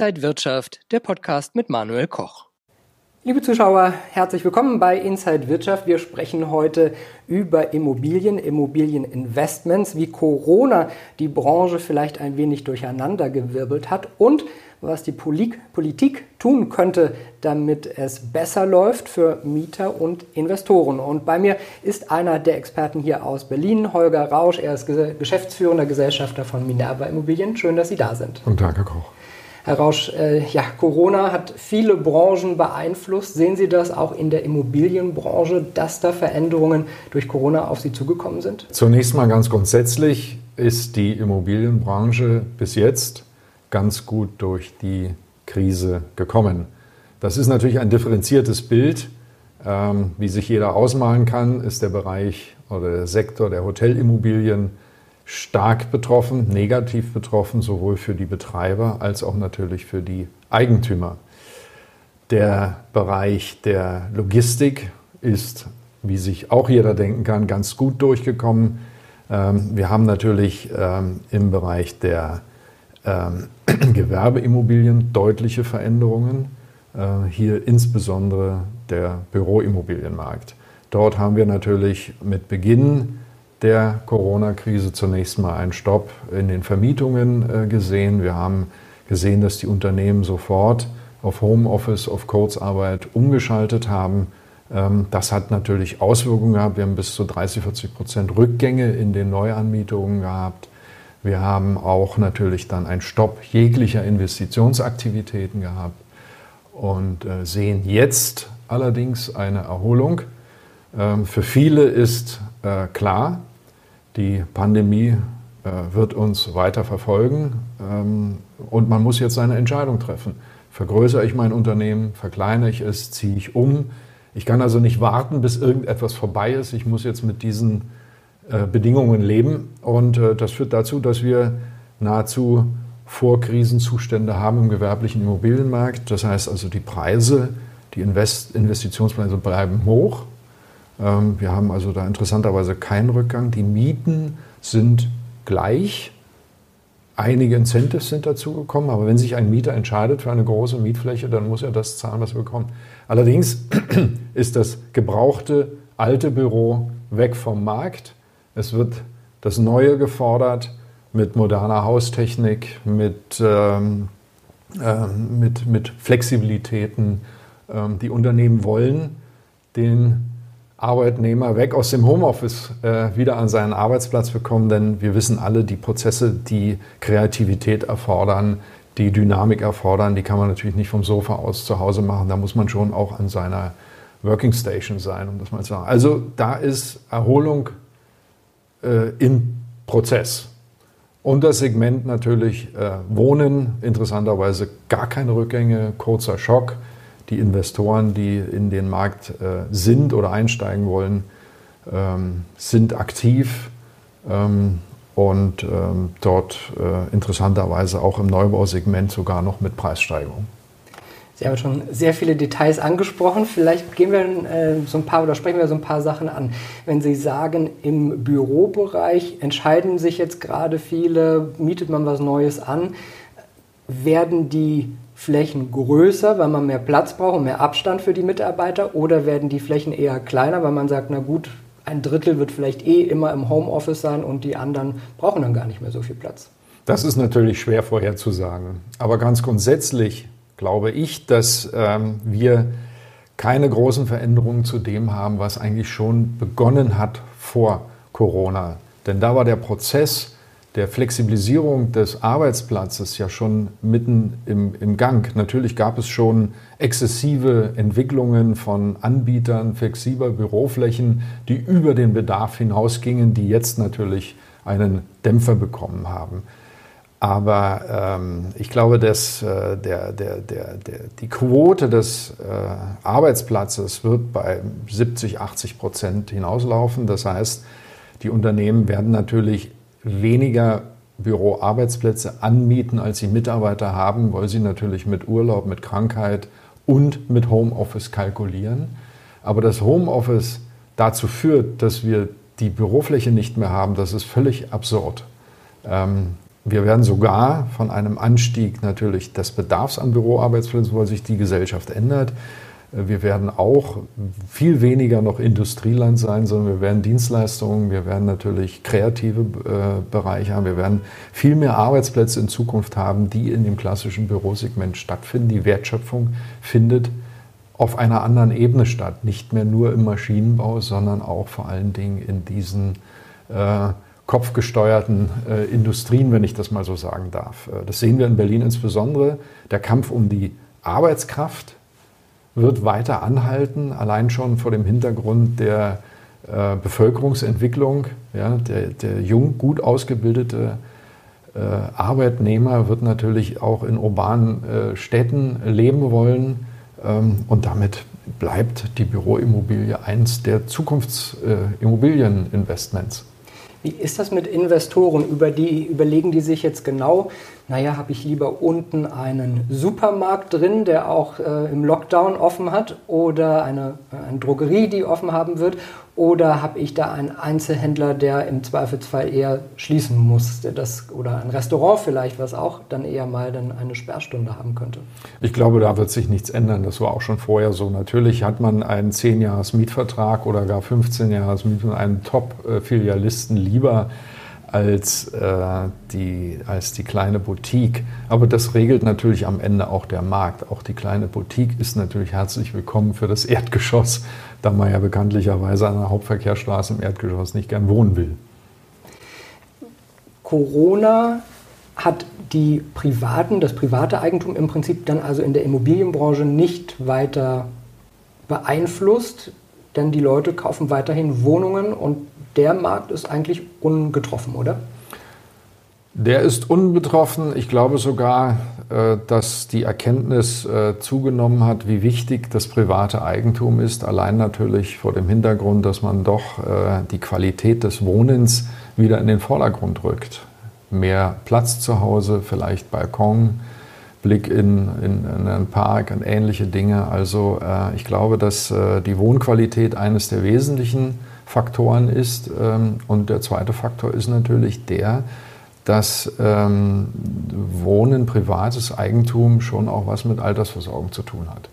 Inside Wirtschaft, der Podcast mit Manuel Koch. Liebe Zuschauer, herzlich willkommen bei Inside Wirtschaft. Wir sprechen heute über Immobilien, Immobilieninvestments, wie Corona die Branche vielleicht ein wenig durcheinandergewirbelt hat und was die Politik tun könnte, damit es besser läuft für Mieter und Investoren. Und bei mir ist einer der Experten hier aus Berlin, Holger Rausch. Er ist geschäftsführender Gesellschafter von Minerva Immobilien. Schön, dass Sie da sind. Guten Tag, Herr Koch. Herr Rausch, äh, ja, Corona hat viele Branchen beeinflusst. Sehen Sie das auch in der Immobilienbranche, dass da Veränderungen durch Corona auf Sie zugekommen sind? Zunächst mal ganz grundsätzlich ist die Immobilienbranche bis jetzt ganz gut durch die Krise gekommen. Das ist natürlich ein differenziertes Bild. Ähm, wie sich jeder ausmalen kann, ist der Bereich oder der Sektor der Hotelimmobilien stark betroffen, negativ betroffen, sowohl für die Betreiber als auch natürlich für die Eigentümer. Der Bereich der Logistik ist, wie sich auch jeder denken kann, ganz gut durchgekommen. Ähm, wir haben natürlich ähm, im Bereich der ähm, Gewerbeimmobilien deutliche Veränderungen. Äh, hier insbesondere der Büroimmobilienmarkt. Dort haben wir natürlich mit Beginn der Corona-Krise zunächst mal einen Stopp in den Vermietungen äh, gesehen. Wir haben gesehen, dass die Unternehmen sofort auf Homeoffice, auf Kurzarbeit umgeschaltet haben. Ähm, das hat natürlich Auswirkungen gehabt. Wir haben bis zu 30, 40 Prozent Rückgänge in den Neuanmietungen gehabt. Wir haben auch natürlich dann einen Stopp jeglicher Investitionsaktivitäten gehabt und äh, sehen jetzt allerdings eine Erholung. Ähm, für viele ist äh, klar, die Pandemie äh, wird uns weiter verfolgen ähm, und man muss jetzt seine Entscheidung treffen. Vergrößere ich mein Unternehmen, verkleinere ich es, ziehe ich um. Ich kann also nicht warten, bis irgendetwas vorbei ist. Ich muss jetzt mit diesen äh, Bedingungen leben und äh, das führt dazu, dass wir nahezu Vorkrisenzustände haben im gewerblichen Immobilienmarkt. Das heißt also, die Preise, die Invest Investitionspreise bleiben hoch. Ähm, wir haben also da interessanterweise keinen Rückgang. Die Mieten sind gleich. Einige Incentives sind dazugekommen, aber wenn sich ein Mieter entscheidet für eine große Mietfläche, dann muss er das zahlen, was er bekommt. Allerdings ist das gebrauchte alte Büro weg vom Markt. Es wird das Neue gefordert mit moderner Haustechnik, mit, ähm, äh, mit, mit Flexibilitäten. Ähm, die Unternehmen wollen den Arbeitnehmer weg aus dem Homeoffice äh, wieder an seinen Arbeitsplatz bekommen, denn wir wissen alle, die Prozesse, die Kreativität erfordern, die Dynamik erfordern, die kann man natürlich nicht vom Sofa aus zu Hause machen. Da muss man schon auch an seiner Working Station sein, um das mal zu sagen. Also da ist Erholung äh, im Prozess. Und das Segment natürlich äh, Wohnen, interessanterweise gar keine Rückgänge, kurzer Schock die Investoren, die in den Markt äh, sind oder einsteigen wollen, ähm, sind aktiv ähm, und ähm, dort äh, interessanterweise auch im Neubausegment sogar noch mit Preissteigerung. Sie haben schon sehr viele Details angesprochen. Vielleicht gehen wir äh, so ein paar oder sprechen wir so ein paar Sachen an. Wenn Sie sagen, im Bürobereich entscheiden sich jetzt gerade viele, mietet man was Neues an, werden die Flächen größer, weil man mehr Platz braucht und mehr Abstand für die Mitarbeiter? Oder werden die Flächen eher kleiner, weil man sagt, na gut, ein Drittel wird vielleicht eh immer im Homeoffice sein und die anderen brauchen dann gar nicht mehr so viel Platz? Das ist natürlich schwer vorherzusagen. Aber ganz grundsätzlich glaube ich, dass ähm, wir keine großen Veränderungen zu dem haben, was eigentlich schon begonnen hat vor Corona. Denn da war der Prozess, der Flexibilisierung des Arbeitsplatzes ja schon mitten im, im Gang. Natürlich gab es schon exzessive Entwicklungen von Anbietern flexibler Büroflächen, die über den Bedarf hinausgingen, die jetzt natürlich einen Dämpfer bekommen haben. Aber ähm, ich glaube, dass äh, der, der, der, der, die Quote des äh, Arbeitsplatzes wird bei 70, 80 Prozent hinauslaufen. Das heißt, die Unternehmen werden natürlich weniger Büroarbeitsplätze anmieten, als sie Mitarbeiter haben, weil sie natürlich mit Urlaub, mit Krankheit und mit Homeoffice kalkulieren. Aber das Homeoffice dazu führt, dass wir die Bürofläche nicht mehr haben, das ist völlig absurd. Ähm, wir werden sogar von einem Anstieg natürlich des Bedarfs an Büroarbeitsplätzen, weil sich die Gesellschaft ändert. Wir werden auch viel weniger noch Industrieland sein, sondern wir werden Dienstleistungen, wir werden natürlich kreative äh, Bereiche haben, wir werden viel mehr Arbeitsplätze in Zukunft haben, die in dem klassischen Bürosegment stattfinden. Die Wertschöpfung findet auf einer anderen Ebene statt, nicht mehr nur im Maschinenbau, sondern auch vor allen Dingen in diesen äh, kopfgesteuerten äh, Industrien, wenn ich das mal so sagen darf. Äh, das sehen wir in Berlin insbesondere. Der Kampf um die Arbeitskraft wird weiter anhalten, allein schon vor dem Hintergrund der äh, Bevölkerungsentwicklung. Ja, der, der jung, gut ausgebildete äh, Arbeitnehmer wird natürlich auch in urbanen äh, Städten leben wollen ähm, und damit bleibt die Büroimmobilie eins der Zukunftsimmobilieninvestments. Wie ist das mit Investoren? Über die überlegen die sich jetzt genau, naja, habe ich lieber unten einen Supermarkt drin, der auch äh, im Lockdown offen hat, oder eine, äh, eine Drogerie, die offen haben wird, oder habe ich da einen Einzelhändler, der im Zweifelsfall eher schließen muss, das, oder ein Restaurant vielleicht, was auch dann eher mal dann eine Sperrstunde haben könnte? Ich glaube, da wird sich nichts ändern. Das war auch schon vorher so. Natürlich hat man einen 10-Jahres-Mietvertrag oder gar 15-Jahres-Mietvertrag mit einem Top-Filialisten lieber als, äh, die, als die kleine Boutique. Aber das regelt natürlich am Ende auch der Markt. Auch die kleine Boutique ist natürlich herzlich willkommen für das Erdgeschoss, da man ja bekanntlicherweise an der Hauptverkehrsstraße im Erdgeschoss nicht gern wohnen will. Corona hat die privaten, das private Eigentum im Prinzip dann also in der Immobilienbranche nicht weiter beeinflusst, denn die Leute kaufen weiterhin Wohnungen und der Markt ist eigentlich ungetroffen, oder? Der ist unbetroffen. Ich glaube sogar, äh, dass die Erkenntnis äh, zugenommen hat, wie wichtig das private Eigentum ist. Allein natürlich vor dem Hintergrund, dass man doch äh, die Qualität des Wohnens wieder in den Vordergrund rückt. Mehr Platz zu Hause, vielleicht Balkon, Blick in, in, in einen Park und ähnliche Dinge. Also ich glaube, dass die Wohnqualität eines der wesentlichen Faktoren ist. Ähm, und der zweite Faktor ist natürlich der, dass ähm, Wohnen, privates Eigentum schon auch was mit Altersversorgung zu tun hat.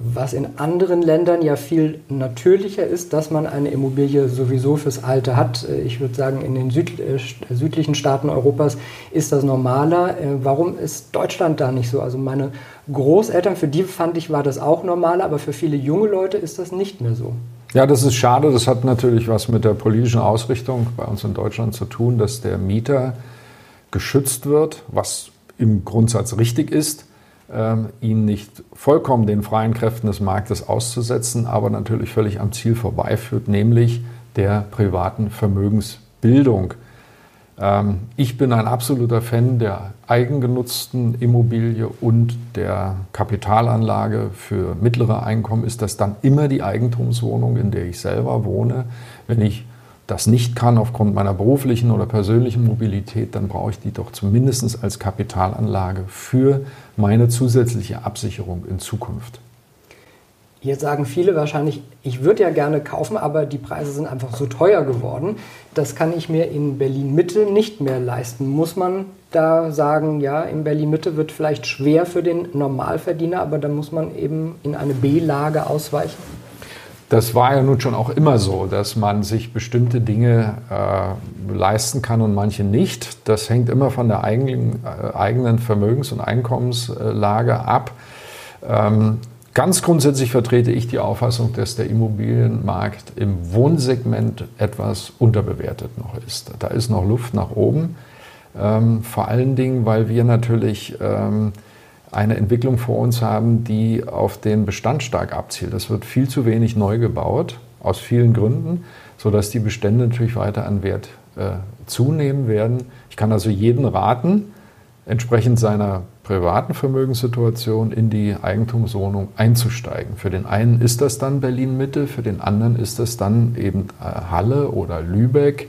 Was in anderen Ländern ja viel natürlicher ist, dass man eine Immobilie sowieso fürs Alter hat. Ich würde sagen, in den Süd, äh, südlichen Staaten Europas ist das normaler. Äh, warum ist Deutschland da nicht so? Also meine Großeltern, für die fand ich, war das auch normaler, aber für viele junge Leute ist das nicht mehr so. Ja, das ist schade. Das hat natürlich was mit der politischen Ausrichtung bei uns in Deutschland zu tun, dass der Mieter geschützt wird, was im Grundsatz richtig ist, ähm, ihn nicht vollkommen den freien Kräften des Marktes auszusetzen, aber natürlich völlig am Ziel vorbeiführt, nämlich der privaten Vermögensbildung. Ähm, ich bin ein absoluter Fan der eigengenutzten Immobilie und der Kapitalanlage für mittlere Einkommen. Ist das dann immer die Eigentumswohnung, in der ich selber wohne? Wenn ich das nicht kann aufgrund meiner beruflichen oder persönlichen Mobilität, dann brauche ich die doch zumindest als Kapitalanlage für meine zusätzliche Absicherung in Zukunft. Jetzt sagen viele wahrscheinlich, ich würde ja gerne kaufen, aber die Preise sind einfach so teuer geworden. Das kann ich mir in Berlin Mitte nicht mehr leisten. Muss man da sagen, ja, in Berlin Mitte wird vielleicht schwer für den Normalverdiener, aber da muss man eben in eine B-Lage ausweichen? Das war ja nun schon auch immer so, dass man sich bestimmte Dinge äh, leisten kann und manche nicht. Das hängt immer von der eigenen, äh, eigenen Vermögens- und Einkommenslage ab. Ähm, Ganz grundsätzlich vertrete ich die Auffassung, dass der Immobilienmarkt im Wohnsegment etwas unterbewertet noch ist. Da ist noch Luft nach oben. Ähm, vor allen Dingen, weil wir natürlich ähm, eine Entwicklung vor uns haben, die auf den Bestand stark abzielt. Es wird viel zu wenig neu gebaut, aus vielen Gründen, sodass die Bestände natürlich weiter an Wert äh, zunehmen werden. Ich kann also jeden raten, entsprechend seiner privaten Vermögenssituation in die Eigentumswohnung einzusteigen. Für den einen ist das dann Berlin-Mitte, für den anderen ist das dann eben äh, Halle oder Lübeck,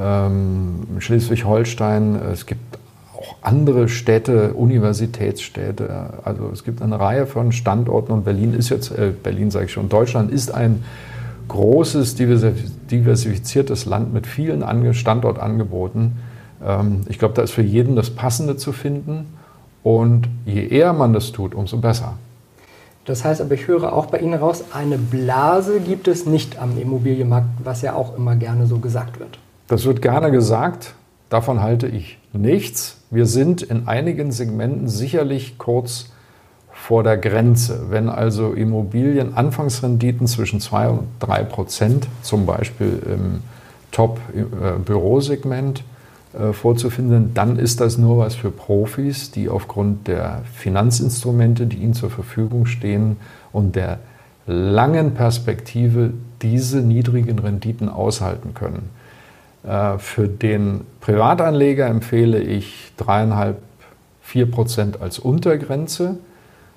ähm, Schleswig-Holstein. Es gibt auch andere Städte, Universitätsstädte. Also es gibt eine Reihe von Standorten und Berlin ist jetzt, äh, Berlin sage ich schon, Deutschland ist ein großes, diversifiziertes Land mit vielen Standortangeboten Ähm, ich glaube, da ist für jeden das Passende zu finden. Und je eher man das tut, umso besser. Das heißt aber, ich höre auch bei Ihnen raus, eine Blase gibt es nicht am Immobilienmarkt, was ja auch immer gerne so gesagt wird. Das wird gerne gesagt, davon halte ich nichts. Wir sind in einigen Segmenten sicherlich kurz vor der Grenze. Wenn also Immobilien Anfangsrenditen zwischen 2 und 3 Prozent, zum Beispiel im Top-Bürosegment, äh, vorzufinden, dann ist das nur was für Profis, die aufgrund der Finanzinstrumente, die ihnen zur Verfügung stehen und der langen Perspektive diese niedrigen Renditen aushalten können. Äh, für den Privatanleger empfehle ich dreieinhalb, vier Prozent als Untergrenze.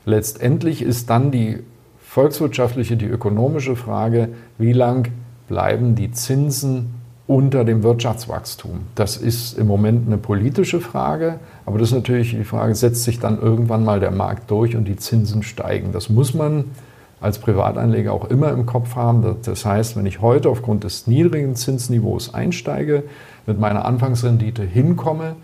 Letztendlich ist dann die volkswirtschaftliche, die ökonomische Frage, wie lang bleiben die Zinsen unter dem Wirtschaftswachstum. Das ist im Moment eine politische Frage, aber das ist natürlich die Frage, setzt sich dann irgendwann mal der Markt durch und die Zinsen steigen. Das muss man als Privatanleger auch immer im Kopf haben. Das heißt, wenn ich heute aufgrund des niedrigen Zinsniveaus einsteige, mit meiner Anfangsrendite hinkomme,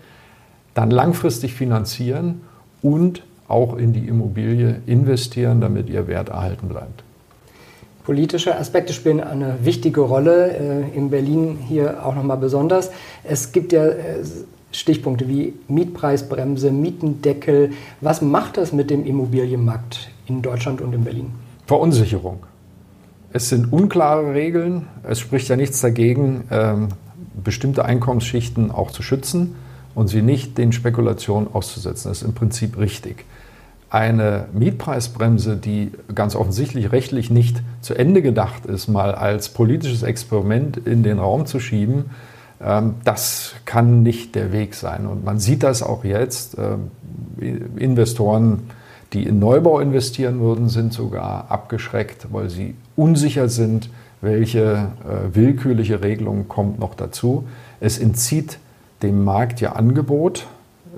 dann langfristig finanzieren und auch in die Immobilie investieren, damit ihr Wert erhalten bleibt. Politische Aspekte spielen eine wichtige Rolle, äh, in Berlin hier auch nochmal besonders. Es gibt ja äh, Stichpunkte wie Mietpreisbremse, Mietendeckel. Was macht das mit dem Immobilienmarkt in Deutschland und in Berlin? Verunsicherung. Es sind unklare Regeln. Es spricht ja nichts dagegen, ähm, bestimmte Einkommensschichten auch zu schützen und sie nicht den Spekulationen auszusetzen. Das ist im Prinzip richtig eine Mietpreisbremse, die ganz offensichtlich rechtlich nicht zu Ende gedacht ist, mal als politisches Experiment in den Raum zu schieben, ähm, das kann nicht der Weg sein. Und man sieht das auch jetzt. Ähm, Investoren, die in Neubau investieren würden, sind sogar abgeschreckt, weil sie unsicher sind, welche äh, willkürliche Regelung kommt noch dazu. Es entzieht dem Markt ja Angebot.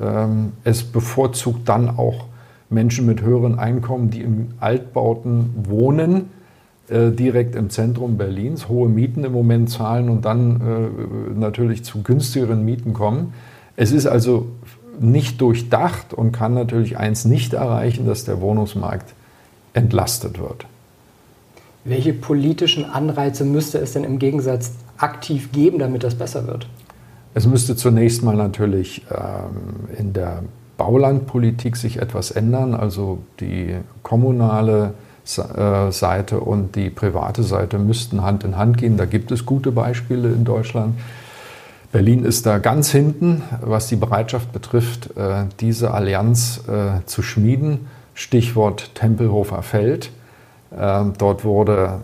Ähm, es bevorzugt dann auch Menschen mit höheren Einkommen, die in Altbauten wohnen, äh, direkt im Zentrum Berlins, hohe Mieten im Moment zahlen und dann äh, natürlich zu günstigeren Mieten kommen. Es ist also nicht durchdacht und kann natürlich eins nicht erreichen, dass der Wohnungsmarkt entlastet wird. Welche politischen Anreize müsste es denn im Gegensatz aktiv geben, damit das besser wird? Es müsste zunächst mal natürlich ähm, in der Baulandpolitik sich etwas ändern. Also die kommunale äh, Seite und die private Seite müssten Hand in Hand gehen. Da gibt es gute Beispiele in Deutschland. Berlin ist da ganz hinten, was die Bereitschaft betrifft, äh, diese Allianz äh, zu schmieden. Stichwort Tempelhofer Feld. Ähm, dort wurde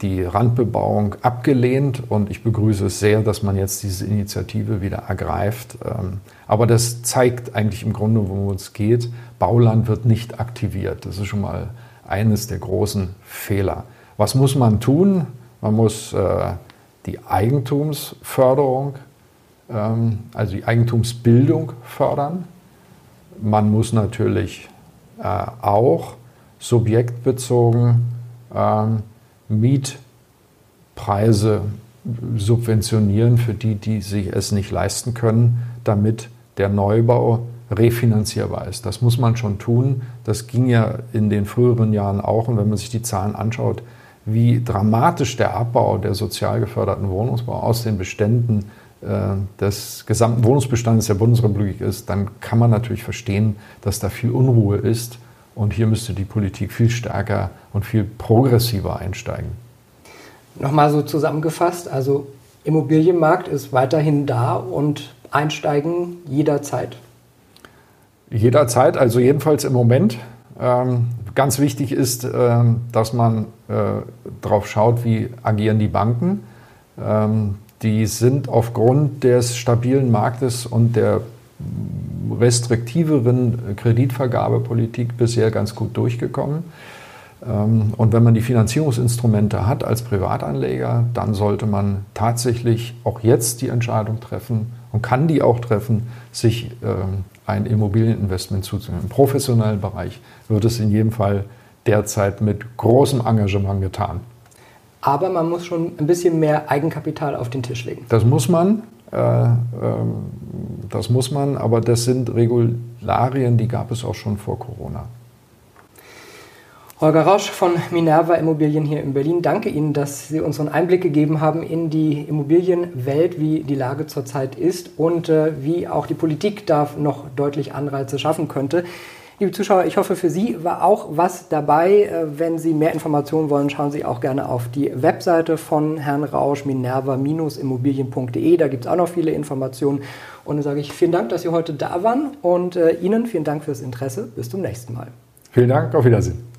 die Randbebauung abgelehnt und ich begrüße es sehr, dass man jetzt diese Initiative wieder ergreift. Ähm, aber das zeigt eigentlich im Grunde, worum es geht. Bauland wird nicht aktiviert. Das ist schon mal eines der großen Fehler. Was muss man tun? Man muss äh, die Eigentumsförderung, ähm, also die Eigentumsbildung fördern. Man muss natürlich äh, auch subjektbezogen ähm, Mietpreise subventionieren für die, die sich es nicht leisten können, damit der Neubau refinanzierbar ist. Das muss man schon tun. Das ging ja in den früheren Jahren auch. Und wenn man sich die Zahlen anschaut, wie dramatisch der Abbau der sozial geförderten Wohnungsbau aus den Beständen äh, des gesamten Wohnungsbestandes der Bundesrepublik ist, dann kann man natürlich verstehen, dass da viel Unruhe ist. Und hier müsste die Politik viel stärker und viel progressiver einsteigen. Nochmal so zusammengefasst, also Immobilienmarkt ist weiterhin da und einsteigen jederzeit? Jederzeit, also jedenfalls im Moment. Ähm, ganz wichtig ist, ähm, dass man äh, darauf schaut, wie agieren die Banken. Ähm, die sind aufgrund des stabilen Marktes und der restriktiveren Kreditvergabepolitik bisher ganz gut durchgekommen. Ähm, und wenn man die Finanzierungsinstrumente hat als Privatanleger, dann sollte man tatsächlich auch jetzt die Entscheidung treffen und kann die auch treffen, sich ähm, ein Immobilieninvestment zuzunehmen. Im professionellen Bereich wird es in jedem Fall derzeit mit großem Engagement getan. Aber man muss schon ein bisschen mehr Eigenkapital auf den Tisch legen. Das muss man. Äh, ähm, das muss man, aber das sind Regularien, die gab es auch schon vor Corona. Holger Rausch von Minerva Immobilien hier in Berlin. Danke Ihnen, dass Sie uns einen Einblick gegeben haben in die Immobilienwelt, wie die Lage zurzeit ist und äh, wie auch die Politik da noch deutlich Anreize schaffen könnte. Liebe Zuschauer, ich hoffe, für Sie war auch was dabei. Äh, wenn Sie mehr Informationen wollen, schauen Sie auch gerne auf die Webseite von Herrn Rausch, minerva-immobilien.de. Da gibt es auch noch viele Informationen. Und dann sage ich vielen Dank, dass Sie heute da waren und äh, Ihnen vielen Dank fürs Interesse. Bis zum nächsten Mal. Vielen Dank, auf Wiedersehen.